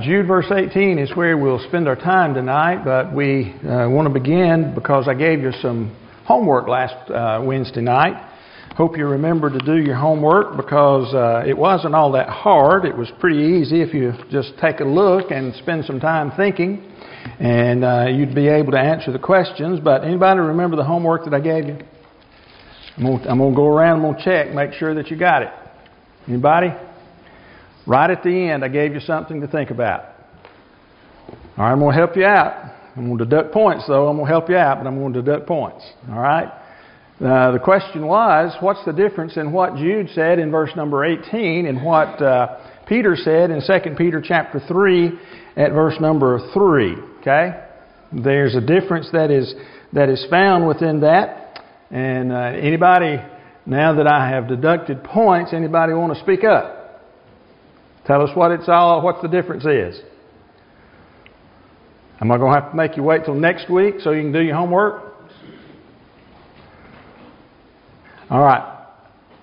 Jude verse 18 is where we'll spend our time tonight, but we uh, want to begin because I gave you some homework last uh, Wednesday night. Hope you remember to do your homework because uh, it wasn't all that hard. It was pretty easy if you just take a look and spend some time thinking, and uh, you'd be able to answer the questions. But anybody remember the homework that I gave you? I'm going to, I'm going to go around. I'm going to check, make sure that you got it. Anybody? Right at the end, I gave you something to think about. All right, I'm going to help you out. I'm going to deduct points, though. I'm going to help you out, but I'm going to deduct points. All right? Uh, the question was, what's the difference in what Jude said in verse number 18 and what uh, Peter said in 2 Peter chapter 3 at verse number 3? Okay? There's a difference that is, that is found within that. And uh, anybody, now that I have deducted points, anybody want to speak up? Tell us what it's all, what the difference is. Am I going to have to make you wait till next week so you can do your homework? All right.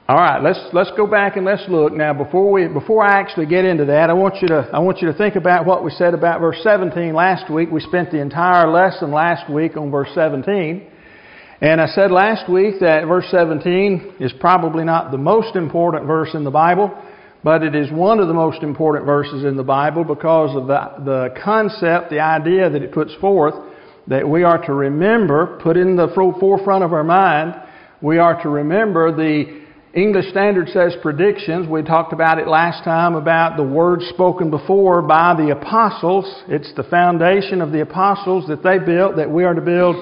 All right, let's let's go back and let's look now. Before we before I actually get into that, I want you to I want you to think about what we said about verse 17 last week. We spent the entire lesson last week on verse 17, and I said last week that verse 17 is probably not the most important verse in the Bible, but it is one of the most important verses in the Bible because of the, the concept, the idea that it puts forth that we are to remember, put in the forefront of our mind, we are to remember the English Standard says predictions. We talked about it last time about the words spoken before by the apostles. It's the foundation of the apostles that they built that we are to build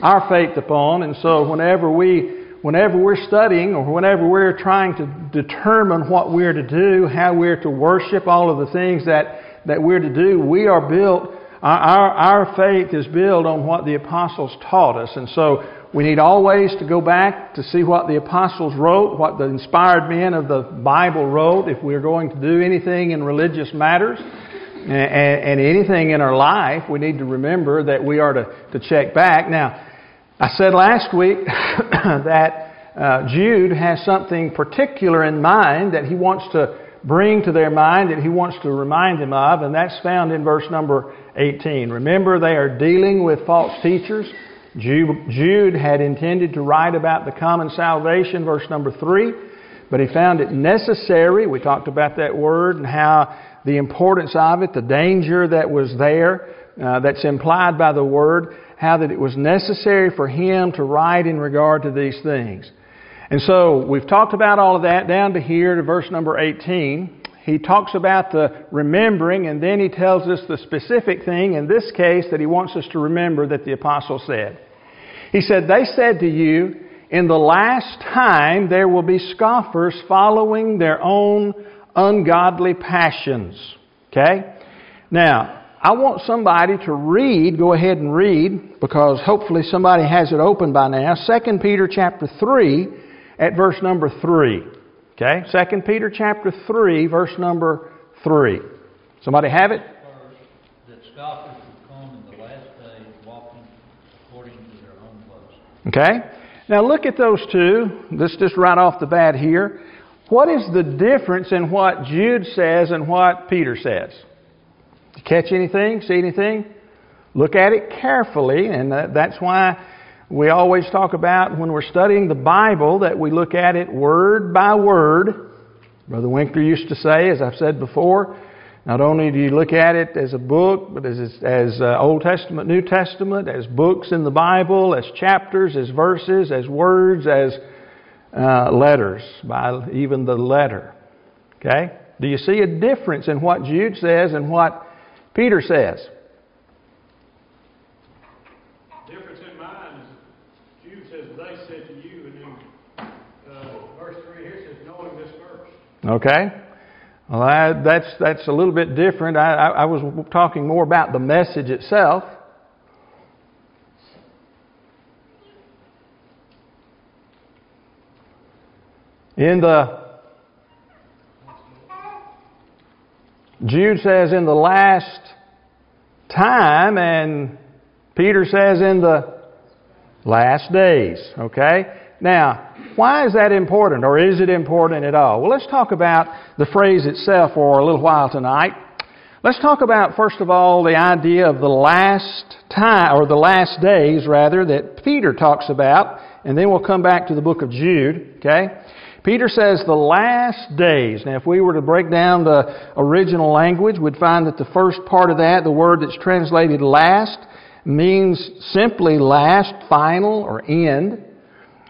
our faith upon. And so whenever we whenever we're studying or whenever we're trying to determine what we're to do, how we're to worship, all of the things that, that we're to do, we are built, our, our, faith is built on what the apostles taught us. And so we need always to go back to see what the apostles wrote, what the inspired men of the Bible wrote, if we're going to do anything in religious matters. And, and anything in our life, we need to remember that we are to, to check back. Now, I said last week that uh, Jude has something particular in mind that he wants to bring to their mind, that he wants to remind them of, and that's found in verse number 18. Remember, they are dealing with false teachers. Jude had intended to write about the common salvation, verse number 3, but he found it necessary. We talked about that word and how the importance of it, the danger that was there, uh, that's implied by the word how that it was necessary for him to write in regard to these things. And so we've talked about all of that down to here to verse number 18. He talks about the remembering and then he tells us the specific thing in this case that he wants us to remember that the apostle said. He said, They said to you, in the last time there will be scoffers following their own ungodly passions. Okay? Now, I want somebody to read, go ahead and read, because hopefully somebody has it open by now. 2 Peter chapter 3 at verse number 3. Okay? 2 Peter chapter 3, verse number 3. Somebody have it? Okay? Now look at those two. This just right off the bat here. What is the difference in what Jude says and what Peter says? Catch anything? See anything? Look at it carefully, and that's why we always talk about when we're studying the Bible that we look at it word by word. Brother Winkler used to say, as I've said before, not only do you look at it as a book, but as, as uh, Old Testament, New Testament, as books in the Bible, as chapters, as verses, as words, as uh, letters, by even the letter. Okay? Do you see a difference in what Jude says and what Peter says. Difference in mind is Jude says, they said to you, and then uh, verse 3 here says, knowing this verse. Okay. Well, I, that's, that's a little bit different. I, I, I was talking more about the message itself. In the Jude says in the last time, and Peter says in the last days. Okay? Now, why is that important, or is it important at all? Well, let's talk about the phrase itself for a little while tonight. Let's talk about, first of all, the idea of the last time, or the last days, rather, that Peter talks about, and then we'll come back to the book of Jude, okay? Peter says the last days. Now, if we were to break down the original language, we'd find that the first part of that, the word that's translated last, means simply last, final, or end.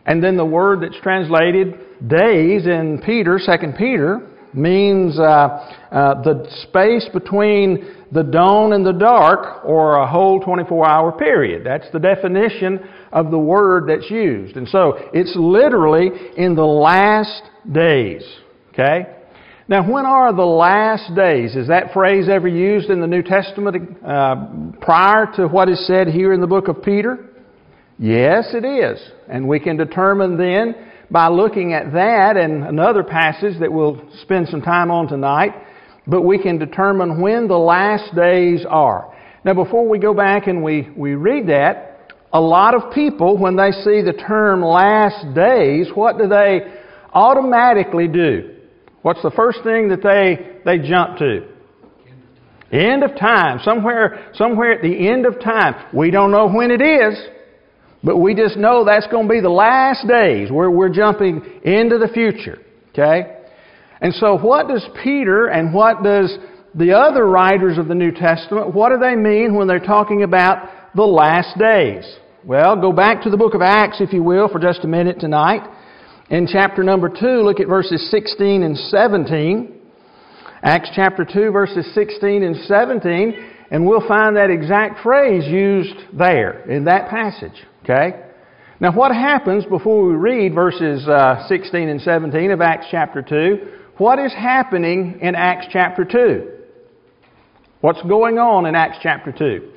And then the word that's translated days in Peter, 2 Peter, means uh, uh, the space between the dawn and the dark, or a whole 24 hour period. That's the definition of the word that's used. And so it's literally in the last days. Okay? Now, when are the last days? Is that phrase ever used in the New Testament uh, prior to what is said here in the book of Peter? Yes, it is. And we can determine then by looking at that and another passage that we'll spend some time on tonight, but we can determine when the last days are. Now, before we go back and we, we read that, a lot of people, when they see the term last days, what do they automatically do? What's the first thing that they, they jump to? End of time. Somewhere, somewhere at the end of time. We don't know when it is. But we just know that's going to be the last days where we're jumping into the future. Okay? And so what does Peter and what does the other writers of the New Testament, what do they mean when they're talking about the last days? Well, go back to the book of Acts, if you will, for just a minute tonight. In chapter number 2, look at verses 16 and 17. Acts chapter 2, verses 16 and 17, and we'll find that exact phrase used there in that passage. Okay? Now, what happens before we read verses uh, 16 and 17 of Acts chapter 2? What is happening in Acts chapter 2? What's going on in Acts chapter 2?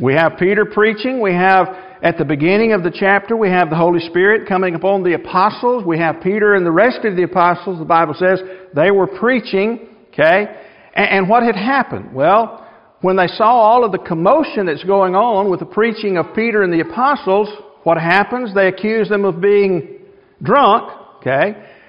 We have Peter preaching. We have, at the beginning of the chapter, we have the Holy Spirit coming upon the apostles. We have Peter and the rest of the apostles, the Bible says, they were preaching. Okay? And, and what had happened? Well, when they saw all of the commotion that's going on with the preaching of Peter and the apostles, what happens? They accuse them of being drunk, okay?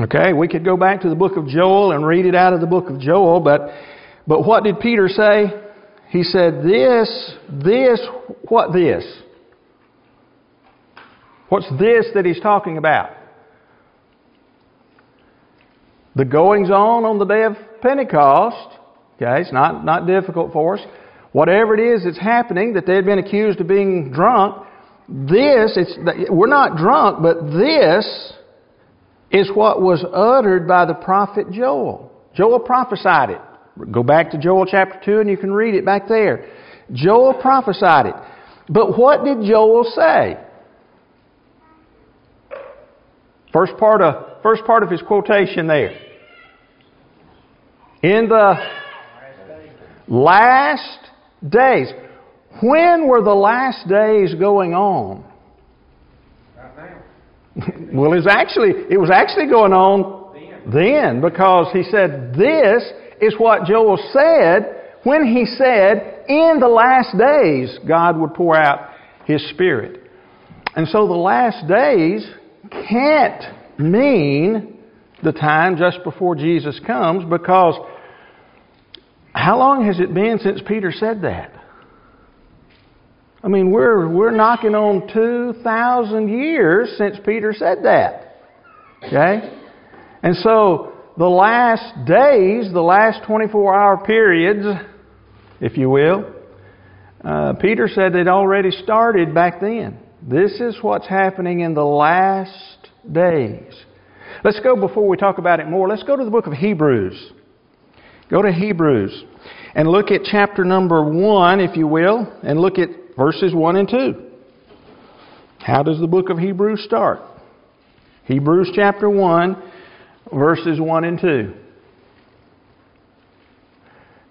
Okay, we could go back to the book of Joel and read it out of the book of Joel, but, but what did Peter say? He said, This, this, what this? What's this that he's talking about? The goings on on the day of Pentecost. Okay, it's not, not difficult for us. Whatever it is that's happening, that they had been accused of being drunk, this, it's, we're not drunk, but this is what was uttered by the prophet Joel. Joel prophesied it. Go back to Joel chapter 2 and you can read it back there. Joel prophesied it. But what did Joel say? First part of, first part of his quotation there. In the last days. When were the last days going on? well, it was actually it was actually going on then. then because he said this is what Joel said when he said in the last days God would pour out his spirit. And so the last days can't mean the time just before Jesus comes because how long has it been since Peter said that? I mean, we're, we're knocking on 2,000 years since Peter said that. Okay? And so, the last days, the last 24 hour periods, if you will, uh, Peter said they'd already started back then. This is what's happening in the last days. Let's go, before we talk about it more, let's go to the book of Hebrews. Go to Hebrews and look at chapter number 1, if you will, and look at verses 1 and 2. How does the book of Hebrews start? Hebrews chapter 1, verses 1 and 2.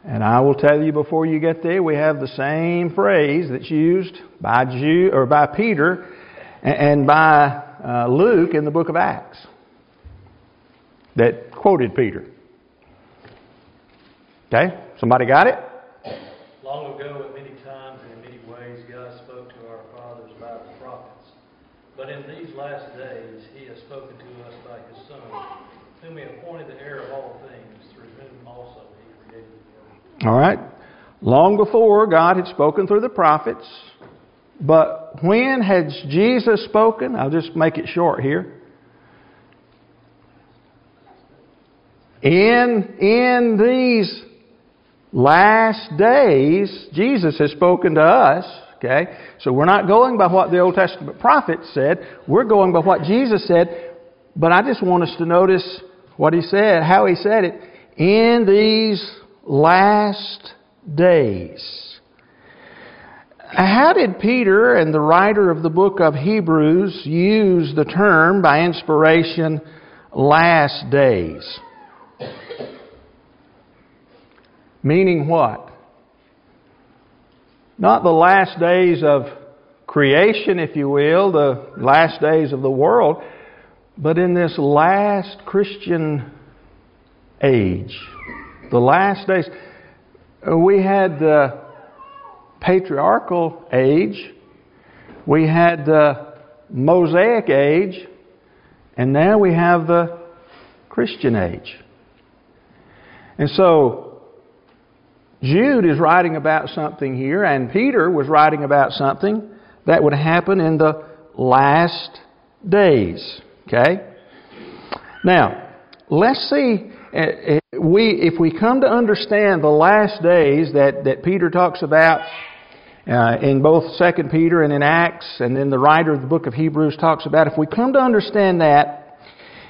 And I will tell you before you get there, we have the same phrase that's used by Jew or by Peter and by uh, Luke in the book of Acts that quoted Peter. Okay, somebody got it? Long ago, at many times and in many ways, God spoke to our fathers by the prophets. But in these last days, He has spoken to us by His Son, whom He appointed the heir of all things, through whom also He created the world. All right. Long before, God had spoken through the prophets. But when has Jesus spoken? I'll just make it short here. In, in these last days, Jesus has spoken to us. Okay? So we're not going by what the Old Testament prophets said. We're going by what Jesus said. But I just want us to notice what he said, how he said it. In these last days. How did Peter and the writer of the book of Hebrews use the term by inspiration last days? Meaning what? Not the last days of creation, if you will, the last days of the world, but in this last Christian age, the last days. Uh, we had the patriarchal age, we had the Mosaic age, and now we have the Christian age. And so, Jude is writing about something here, and Peter was writing about something that would happen in the last days. Okay? Now, let's see. eh, We, if we come to understand the last days that, that Peter talks about uh, in both Second Peter and in Acts, and then the writer of the book of Hebrews talks about, if we come to understand that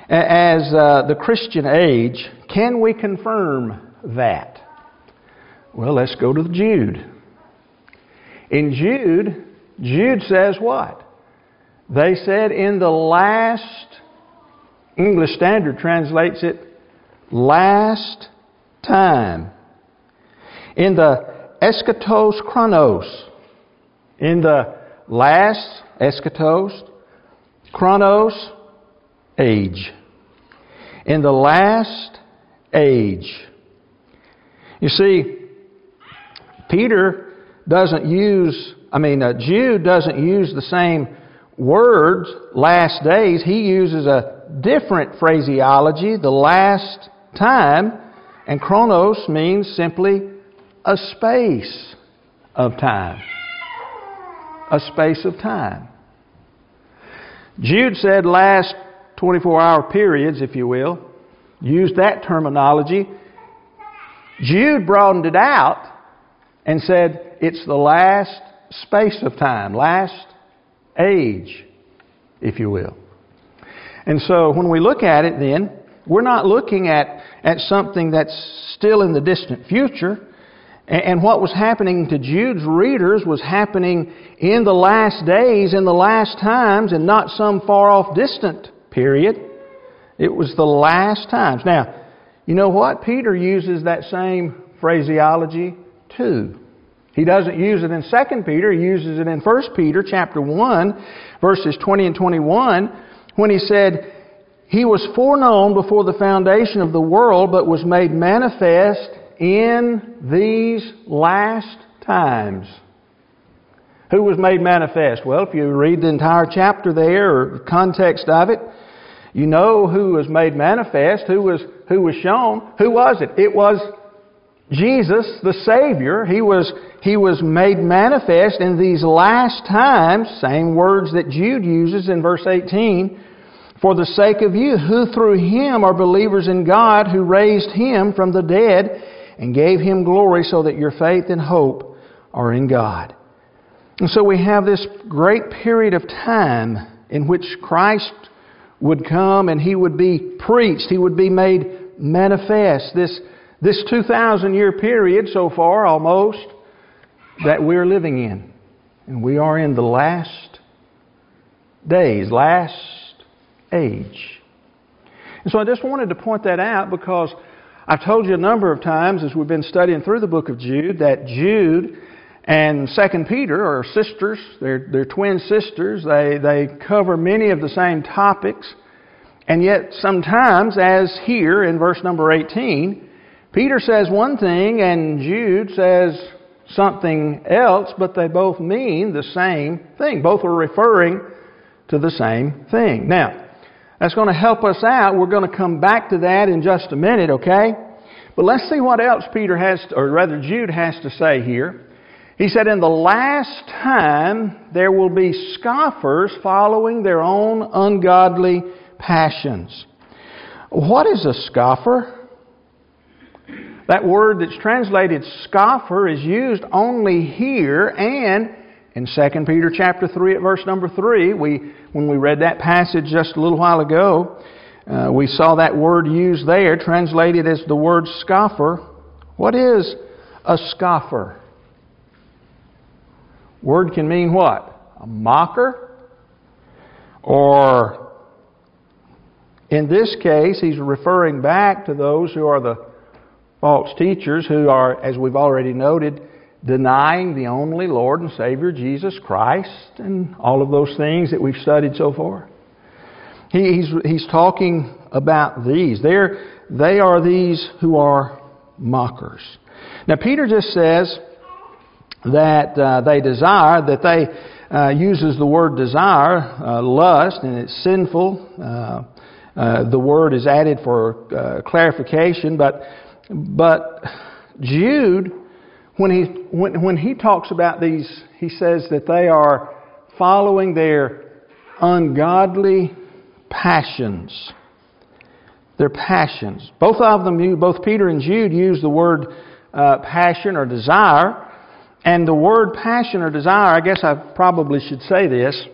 as uh, the Christian age, can we confirm that? Well, let's go to Jude. In Jude, Jude says what? They said in the last, English Standard translates it, last time. In the eschatos chronos, in the last eschatos, chronos, age. In the last age. You see, Peter doesn't use, I mean, uh, Jude doesn't use the same words, last days. He uses a different phraseology, the last time, and chronos means simply a space of time. A space of time. Jude said last 24 hour periods, if you will, used that terminology. Jude broadened it out and said it's the last space of time, last age, if you will. And so when we look at it then, we're not looking at, at something that's still in the distant future. And, and what was happening to Jude's readers was happening in the last days, in the last times, and not some far off distant period. It was the last times. Now, you know what? Peter uses that same phraseology too. He doesn't use it in 2 Peter, he uses it in 1 Peter chapter 1, verses 20 and 21, when he said, He was foreknown before the foundation of the world, but was made manifest in these last times. Who was made manifest? Well, if you read the entire chapter there, or the context of it, you know who was made manifest, who was, who was shown. Who was it? It was Jesus, the Savior. He was, he was made manifest in these last times, same words that Jude uses in verse 18, for the sake of you, who through Him are believers in God, who raised Him from the dead and gave Him glory so that your faith and hope are in God. And so we have this great period of time in which Christ would come and he would be preached, he would be made manifest. This, this 2,000 year period so far, almost, that we're living in. And we are in the last days, last age. And so I just wanted to point that out because I've told you a number of times as we've been studying through the book of Jude that Jude and Second Peter are sisters. They're, they're twin sisters. They, they cover many of the same topics. And yet sometimes, as here in verse number 18, Peter says one thing and Jude says something else, but they both mean the same thing. Both are referring to the same thing. Now, that's going to help us out. We're going to come back to that in just a minute, okay? But let's see what else Peter has, to, or rather Jude has to say here. He said, In the last time there will be scoffers following their own ungodly passions. What is a scoffer? That word that's translated scoffer is used only here and in 2 Peter chapter 3 at verse number 3. We, when we read that passage just a little while ago, uh, we saw that word used there, translated as the word scoffer. What is a scoffer? Word can mean what? A mocker? Or, in this case, he's referring back to those who are the false teachers who are, as we've already noted, denying the only Lord and Savior Jesus Christ and all of those things that we've studied so far. He's, he's talking about these. They're, they are these who are mockers. Now, Peter just says that uh, they desire, that they uh, uses the word desire, uh, lust, and it's sinful. Uh, uh, the word is added for uh, clarification, but, but Jude when he, when, when he talks about these, he says that they are following their ungodly passions. Their passions. Both of them, both Peter and Jude use the word uh, passion or desire. And the word passion or desire, I guess I probably should say this.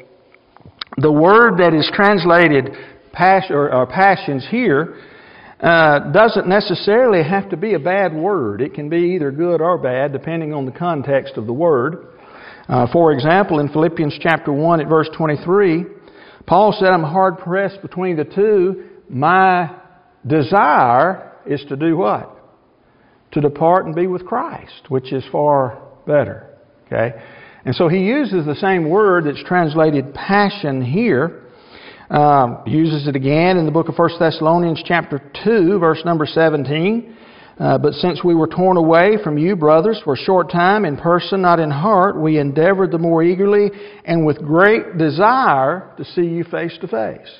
The word that is translated passion or, or passions here uh, doesn't necessarily have to be a bad word. It can be either good or bad, depending on the context of the word. Uh, for example, in Philippians chapter 1 at verse 23, Paul said, I'm hard pressed between the two. My desire is to do what? To depart and be with Christ, which is far better. Okay? And so he uses the same word that's translated passion here um, uses it again in the book of 1 Thessalonians, chapter 2, verse number 17. Uh, but since we were torn away from you, brothers, for a short time, in person, not in heart, we endeavored the more eagerly and with great desire to see you face to face.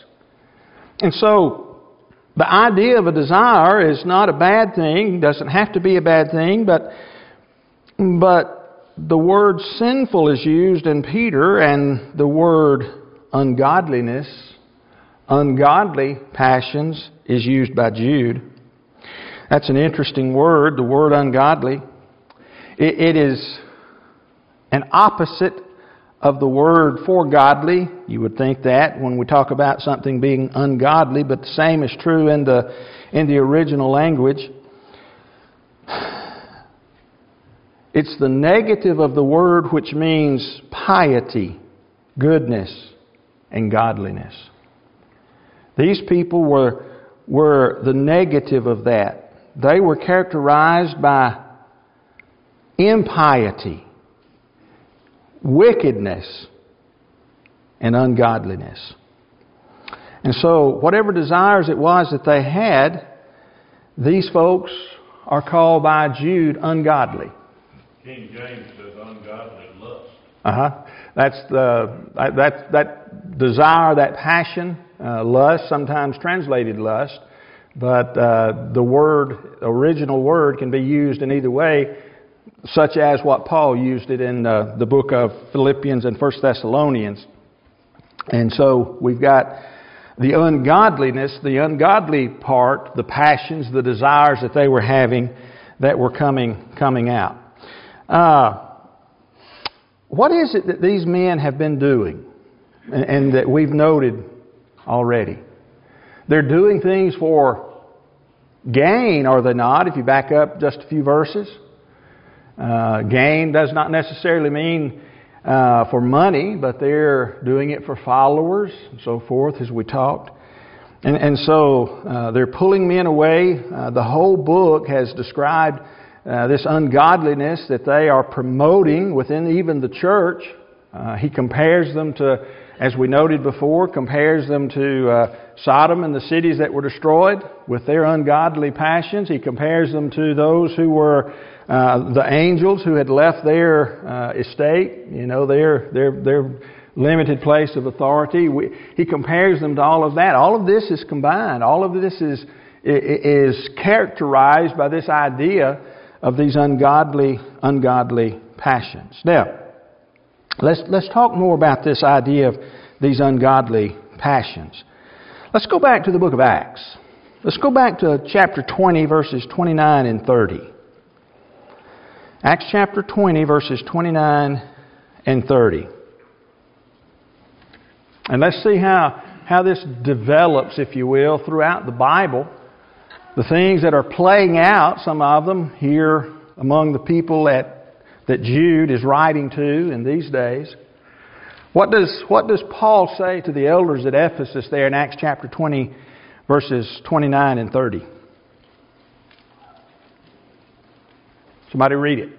And so, the idea of a desire is not a bad thing, doesn't have to be a bad thing, but, but the word sinful is used in Peter, and the word ungodliness ungodly passions is used by Jude. That's an interesting word, the word ungodly. it, it is an opposite of the word for godly. You would think that when we talk about something being ungodly, but the same is true in the, in the original language. It's the negative of the word which means piety, goodness, and godliness. These people were, were the negative of that. They were characterized by impiety, wickedness, and ungodliness. And so, whatever desires it was that they had, these folks are called by Jude ungodly. King James says ungodly lust. Uh huh. That's the that that desire, that passion, uh, lust, sometimes translated lust, but uh, the word, original word, can be used in either way, such as what Paul used it in uh, the book of Philippians and First Thessalonians. And so we've got the ungodliness, the ungodly part, the passions, the desires that they were having that were coming coming out. Uh, what is it that these men have been doing, and, and that we've noted already. They're doing things for gain, are they not? If you back up just a few verses, uh, gain does not necessarily mean uh, for money, but they're doing it for followers and so forth, as we talked. And, and so uh, they're pulling men away. Uh, the whole book has described uh, this ungodliness that they are promoting within even the church. Uh, he compares them to, as we noted before, compares them to uh, Sodom and the cities that were destroyed with their ungodly passions. He compares them to those who were uh, the angels who had left their estate, you know, their their their limited place of authority. We, he compares them to all of that. All of this is combined. All of this is, is characterized by this idea of these ungodly, ungodly passions. Now, let's, let's talk more about this idea of these ungodly passions. Let's go back to the book of Acts. Let's go back to chapter 20, verses 29 and 30. Acts chapter 20, verses 29 and 30. And let's see how, how this develops, if you will, throughout the Bible. The things that are playing out, some of them here among the people that, that Jude is writing to in these days. What does, what does Paul say to the elders at Ephesus there in Acts chapter 20, verses 29 and 30? Somebody read it.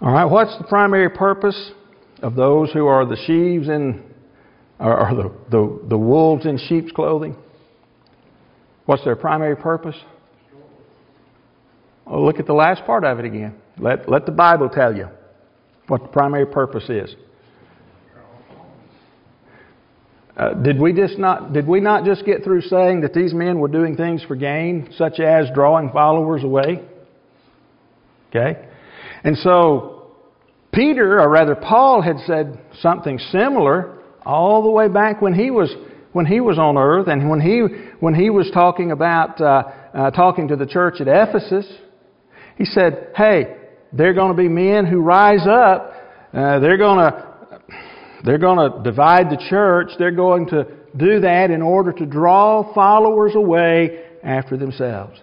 All right, what's the primary purpose of those who are the sheaves in, or the, the, the wolves in sheep's clothing? What's their primary purpose? Oh, look at the last part of it again. Let, let the Bible tell you what the primary purpose is. Uh, did we just not did we not just get through saying that these men were doing things for gain, such as drawing followers away? Okay? And so, Peter, or rather Paul, had said something similar all the way back when he was when he was on earth, and when he when he was talking about uh, uh, talking to the church at Ephesus, he said, "Hey, they're going to be men who rise up. Uh, they're going to they're going to divide the church. They're going to do that in order to draw followers away after themselves."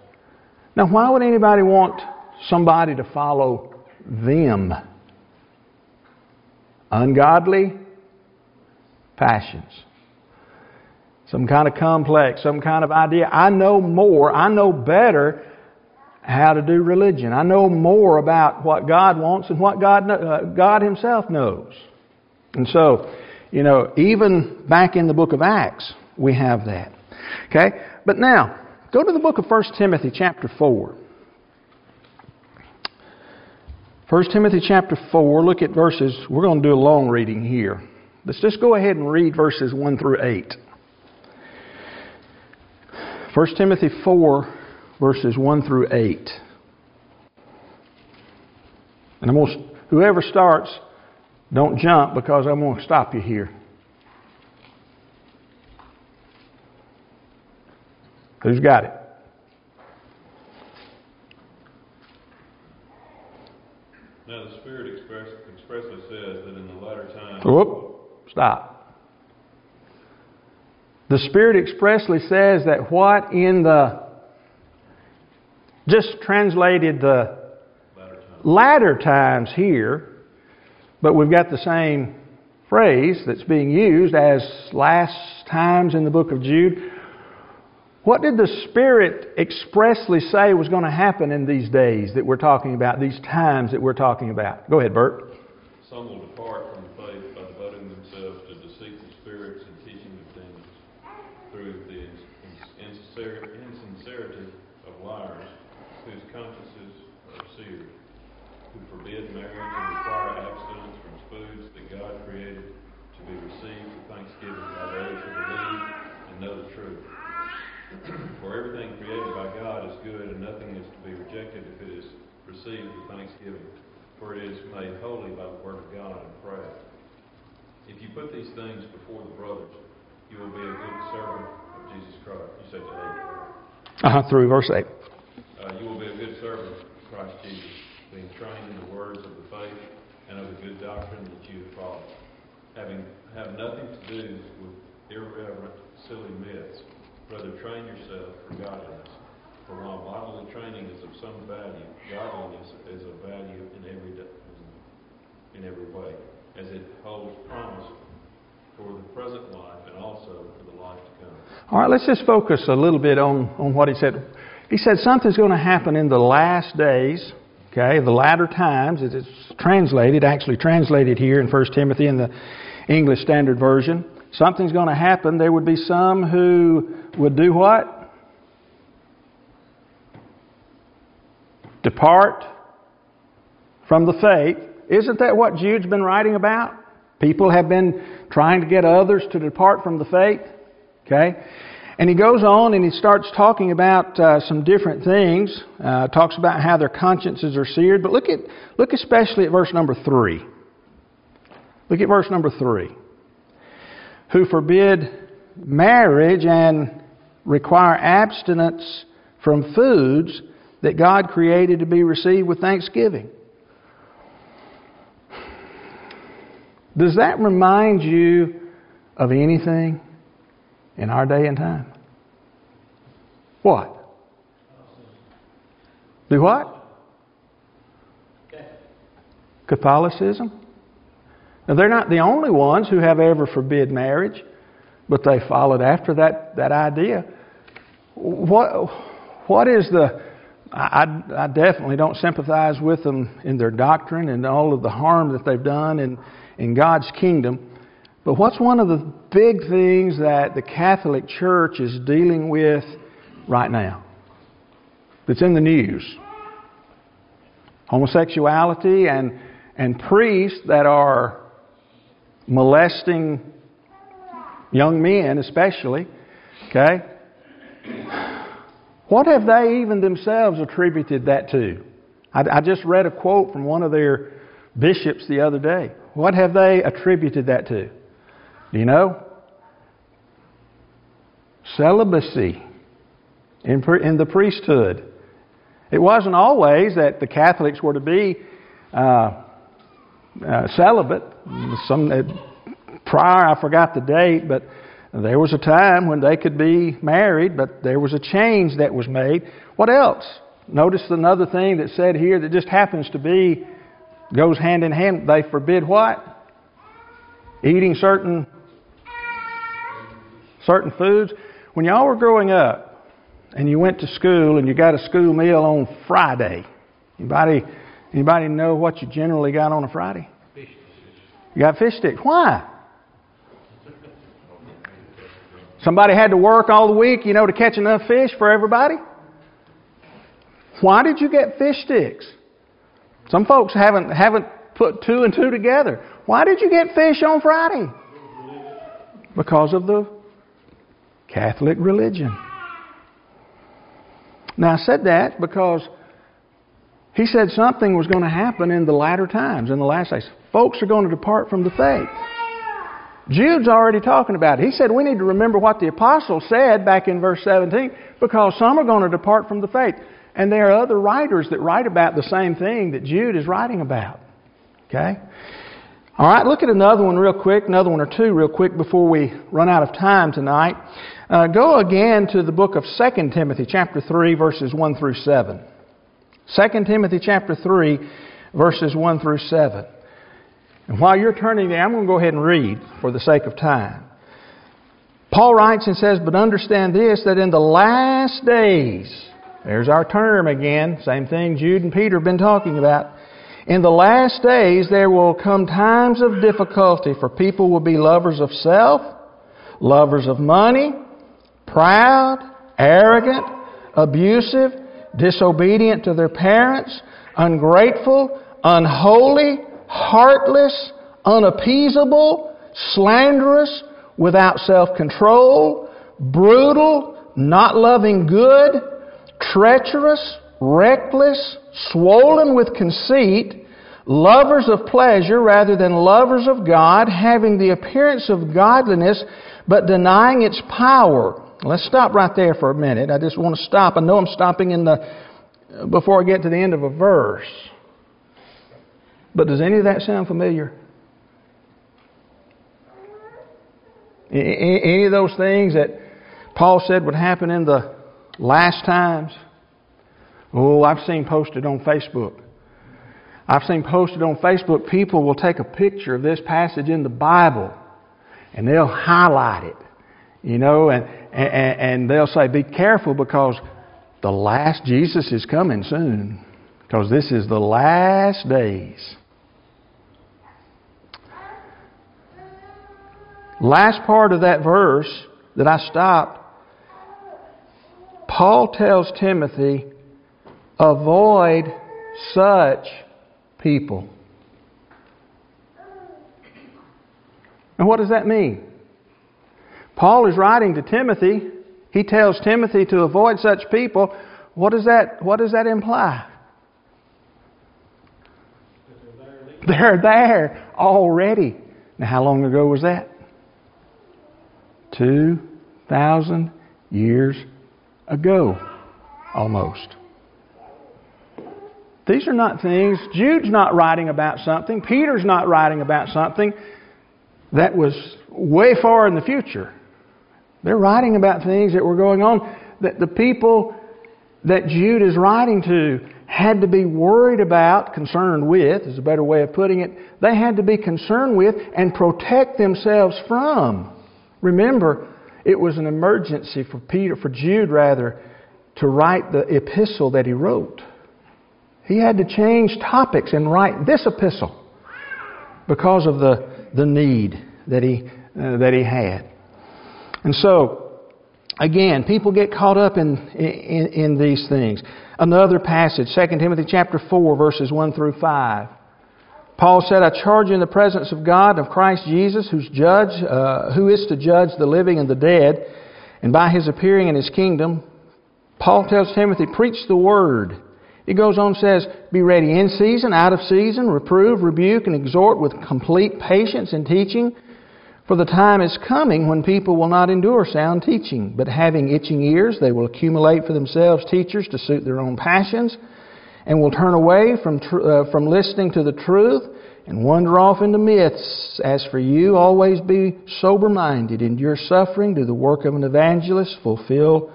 Now, why would anybody want somebody to follow them. Ungodly passions. Some kind of complex, some kind of idea. I know more, I know better how to do religion. I know more about what God wants and what God, uh, God Himself knows. And so, you know, even back in the book of Acts, we have that. Okay? But now, go to the book of 1 Timothy, chapter 4. 1 Timothy chapter 4, look at verses, we're going to do a long reading here. Let's just go ahead and read verses 1 through 8. 1 Timothy 4, verses 1 through 8. And I'm going to, whoever starts, don't jump because I'm going to stop you here. Who's got it? Whoop, stop. The Spirit expressly says that what in the, just translated the latter times, here, but we've got the same phrase that's being used as last times in the book of Jude. What did the Spirit expressly say was going to happen in these days that we're talking about, these times that we're talking about? Go ahead, Bert. Some will depart from the faith by devoting themselves to deceitful spirits and teaching of demons, through the insincerity of liars, whose consciences are seared, who forbid marriage and require abstinence from foods that God created to be received with thanksgiving by those who believe and know the truth. For everything created by God is good, and nothing is to be rejected if it is received with thanksgiving for it is made holy by the word of God and prayer. If you put these things before the brothers, you will be a good servant of Jesus Christ. You said to eight. Uh huh. Through verse eight. Uh, you will be a good servant of Christ Jesus, being trained in the words of the faith and of the good doctrine that you have followed, having have nothing to do with irreverent, silly myths. Rather, train yourself for godliness. For while bodily training is of some value, godliness is of value in every in every way, as it holds promise for the present life and also for the life to come. All right, let's just focus a little bit on, on what he said. He said something's going to happen in the last days, okay, the latter times, it's translated, actually translated here in 1 Timothy in the English Standard Version. Something's going to happen. There would be some who would do what? Depart from the faith. Isn't that what Jude's been writing about? People have been trying to get others to depart from the faith. Okay? And he goes on and he starts talking about uh, some different things. Uh, talks about how their consciences are seared. But look at look especially at verse number three. Look at verse number three. Who forbid marriage and require abstinence from foods that God created to be received with thanksgiving. Does that remind you of anything in our day and time? What? Do what? Catholicism? Now, they're not the only ones who have ever forbid marriage, but they followed after that, that idea. What, what is the. I, I definitely don't sympathize with them in their doctrine and all of the harm that they've done in, in God's kingdom. But what's one of the big things that the Catholic Church is dealing with right now? That's in the news. Homosexuality and, and priests that are molesting young men, especially. Okay? What have they even themselves attributed that to? I, I just read a quote from one of their bishops the other day. What have they attributed that to? Do you know? Celibacy in, in the priesthood. It wasn't always that the Catholics were to be uh, uh, celibate. Some uh, prior, I forgot the date, but there was a time when they could be married, but there was a change that was made. What else? Notice another thing that said here that just happens to be goes hand in hand. They forbid what? Eating certain certain foods. When y'all were growing up and you went to school and you got a school meal on Friday, anybody anybody know what you generally got on a Friday? You got fish sticks. Why? Somebody had to work all the week, you know, to catch enough fish for everybody. Why did you get fish sticks? Some folks haven't haven't put two and two together. Why did you get fish on Friday? Because of the Catholic religion. Now I said that because he said something was going to happen in the latter times, in the last days. Folks are going to depart from the faith. Jude's already talking about it. He said we need to remember what the apostle said back in verse 17 because some are going to depart from the faith. And there are other writers that write about the same thing that Jude is writing about. Okay? All right, look at another one real quick, another one or two real quick before we run out of time tonight. Uh, go again to the book of 2 Timothy, chapter 3, verses 1 through 7. 2 Timothy, chapter 3, verses 1 through 7. And while you're turning there, I'm going to go ahead and read for the sake of time. Paul writes and says, But understand this, that in the last days, there's our term again, same thing Jude and Peter have been talking about. In the last days, there will come times of difficulty, for people will be lovers of self, lovers of money, proud, arrogant, abusive, disobedient to their parents, ungrateful, unholy, heartless, unappeasable, slanderous, without self control, brutal, not loving good, treacherous, reckless, swollen with conceit, lovers of pleasure rather than lovers of God, having the appearance of godliness but denying its power. Let's stop right there for a minute. I just want to stop. I know I'm stopping in the uh, before I get to the end of a verse. But does any of that sound familiar? Any of those things that Paul said would happen in the last times? Oh, I've seen posted on Facebook. I've seen posted on Facebook, people will take a picture of this passage in the Bible and they'll highlight it, you know, and, and, and they'll say, be careful because the last, Jesus is coming soon because this is the last days. Last part of that verse that I stopped, Paul tells Timothy, avoid such people. And what does that mean? Paul is writing to Timothy. He tells Timothy to avoid such people. What does that, what does that imply? They're there already. Now, how long ago was that? 2,000 years ago, almost. These are not things, Jude's not writing about something, Peter's not writing about something that was way far in the future. They're writing about things that were going on that the people that Jude is writing to had to be worried about, concerned with, is a better way of putting it. They had to be concerned with and protect themselves from. Remember, it was an emergency for Peter, for Jude rather, to write the epistle that he wrote. He had to change topics and write this epistle because of the, the need that he, uh, that he had. And so, again, people get caught up in, in, in these things. Another passage, 2 Timothy chapter 4, verses 1 through 5. Paul said, I charge you in the presence of God, of Christ Jesus, who's judge, uh, who is to judge the living and the dead, and by his appearing in his kingdom, Paul tells Timothy, preach the word. He goes on and says, Be ready in season, out of season, reprove, rebuke, and exhort with complete patience and teaching. For the time is coming when people will not endure sound teaching, but having itching ears, they will accumulate for themselves teachers to suit their own passions, and will turn away from, tr- uh, from listening to the truth and wander off into myths. As for you, always be sober minded, endure suffering, do the work of an evangelist, fulfill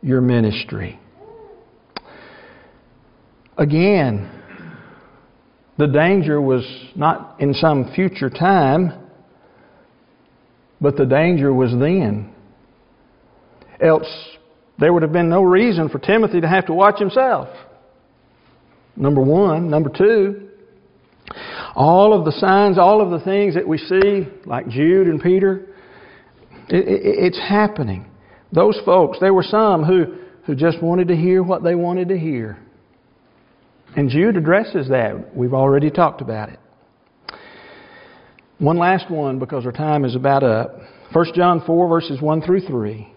your ministry. Again, the danger was not in some future time, but the danger was then. Else, there would have been no reason for Timothy to have to watch himself. Number one. Number two, all of the signs, all of the things that we see, like Jude and Peter, it, it, it's happening. Those folks, there were some who, who just wanted to hear what they wanted to hear. And Jude addresses that. We've already talked about it. One last one because our time is about up. 1 John 4, verses 1 through 3.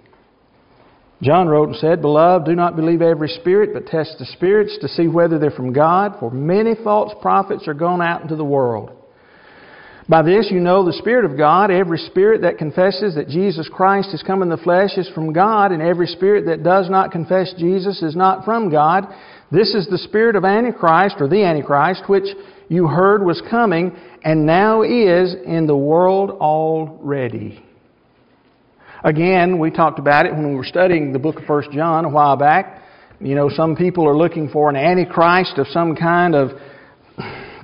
John wrote and said, Beloved, do not believe every spirit, but test the spirits to see whether they're from God, for many false prophets are gone out into the world. By this you know the Spirit of God. Every spirit that confesses that Jesus Christ has come in the flesh is from God, and every spirit that does not confess Jesus is not from God. This is the spirit of Antichrist, or the Antichrist, which you heard was coming, and now is in the world already. Again, we talked about it when we were studying the book of 1 John a while back. You know, some people are looking for an Antichrist of some kind of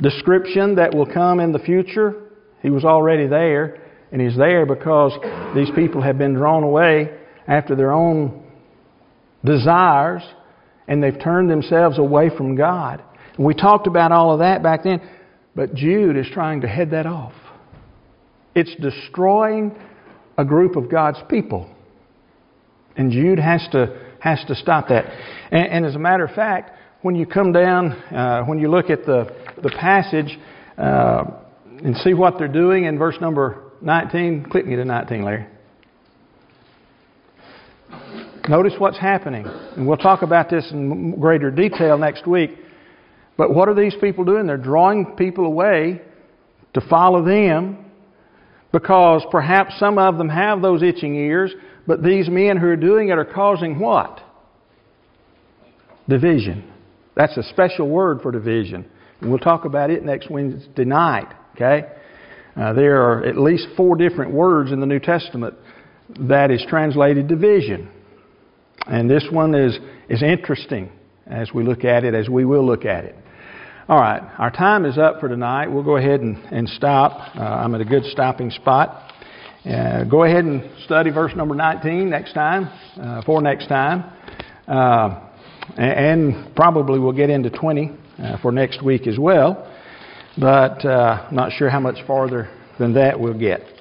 description that will come in the future. He was already there, and he's there because these people have been drawn away after their own desires and they've turned themselves away from God. And we talked about all of that back then, but Jude is trying to head that off. It's destroying a group of God's people. And Jude has to, has to stop that. And, and as a matter of fact, when you come down, uh, when you look at the, the passage uh, and see what they're doing in verse number 19, click me to 19, Larry. Notice what's happening. And we'll talk about this in greater detail next week. But what are these people doing? They're drawing people away to follow them because perhaps some of them have those itching ears, but these men who are doing it are causing what? Division. That's a special word for division. We'll talk about it next Wednesday night. Okay? Uh, there are at least four different words in the New Testament that is translated division. And this one is, is interesting. as we look at it, as we will look at it. All right, our time is up for tonight. We'll go ahead and, and stop. Uh, I'm at a good stopping spot. Uh, go ahead and study verse number 19 next time, uh, for next time. Uh, and probably we'll get into 20 uh, for next week as well. But uh, I'm not sure how much farther than that we'll get.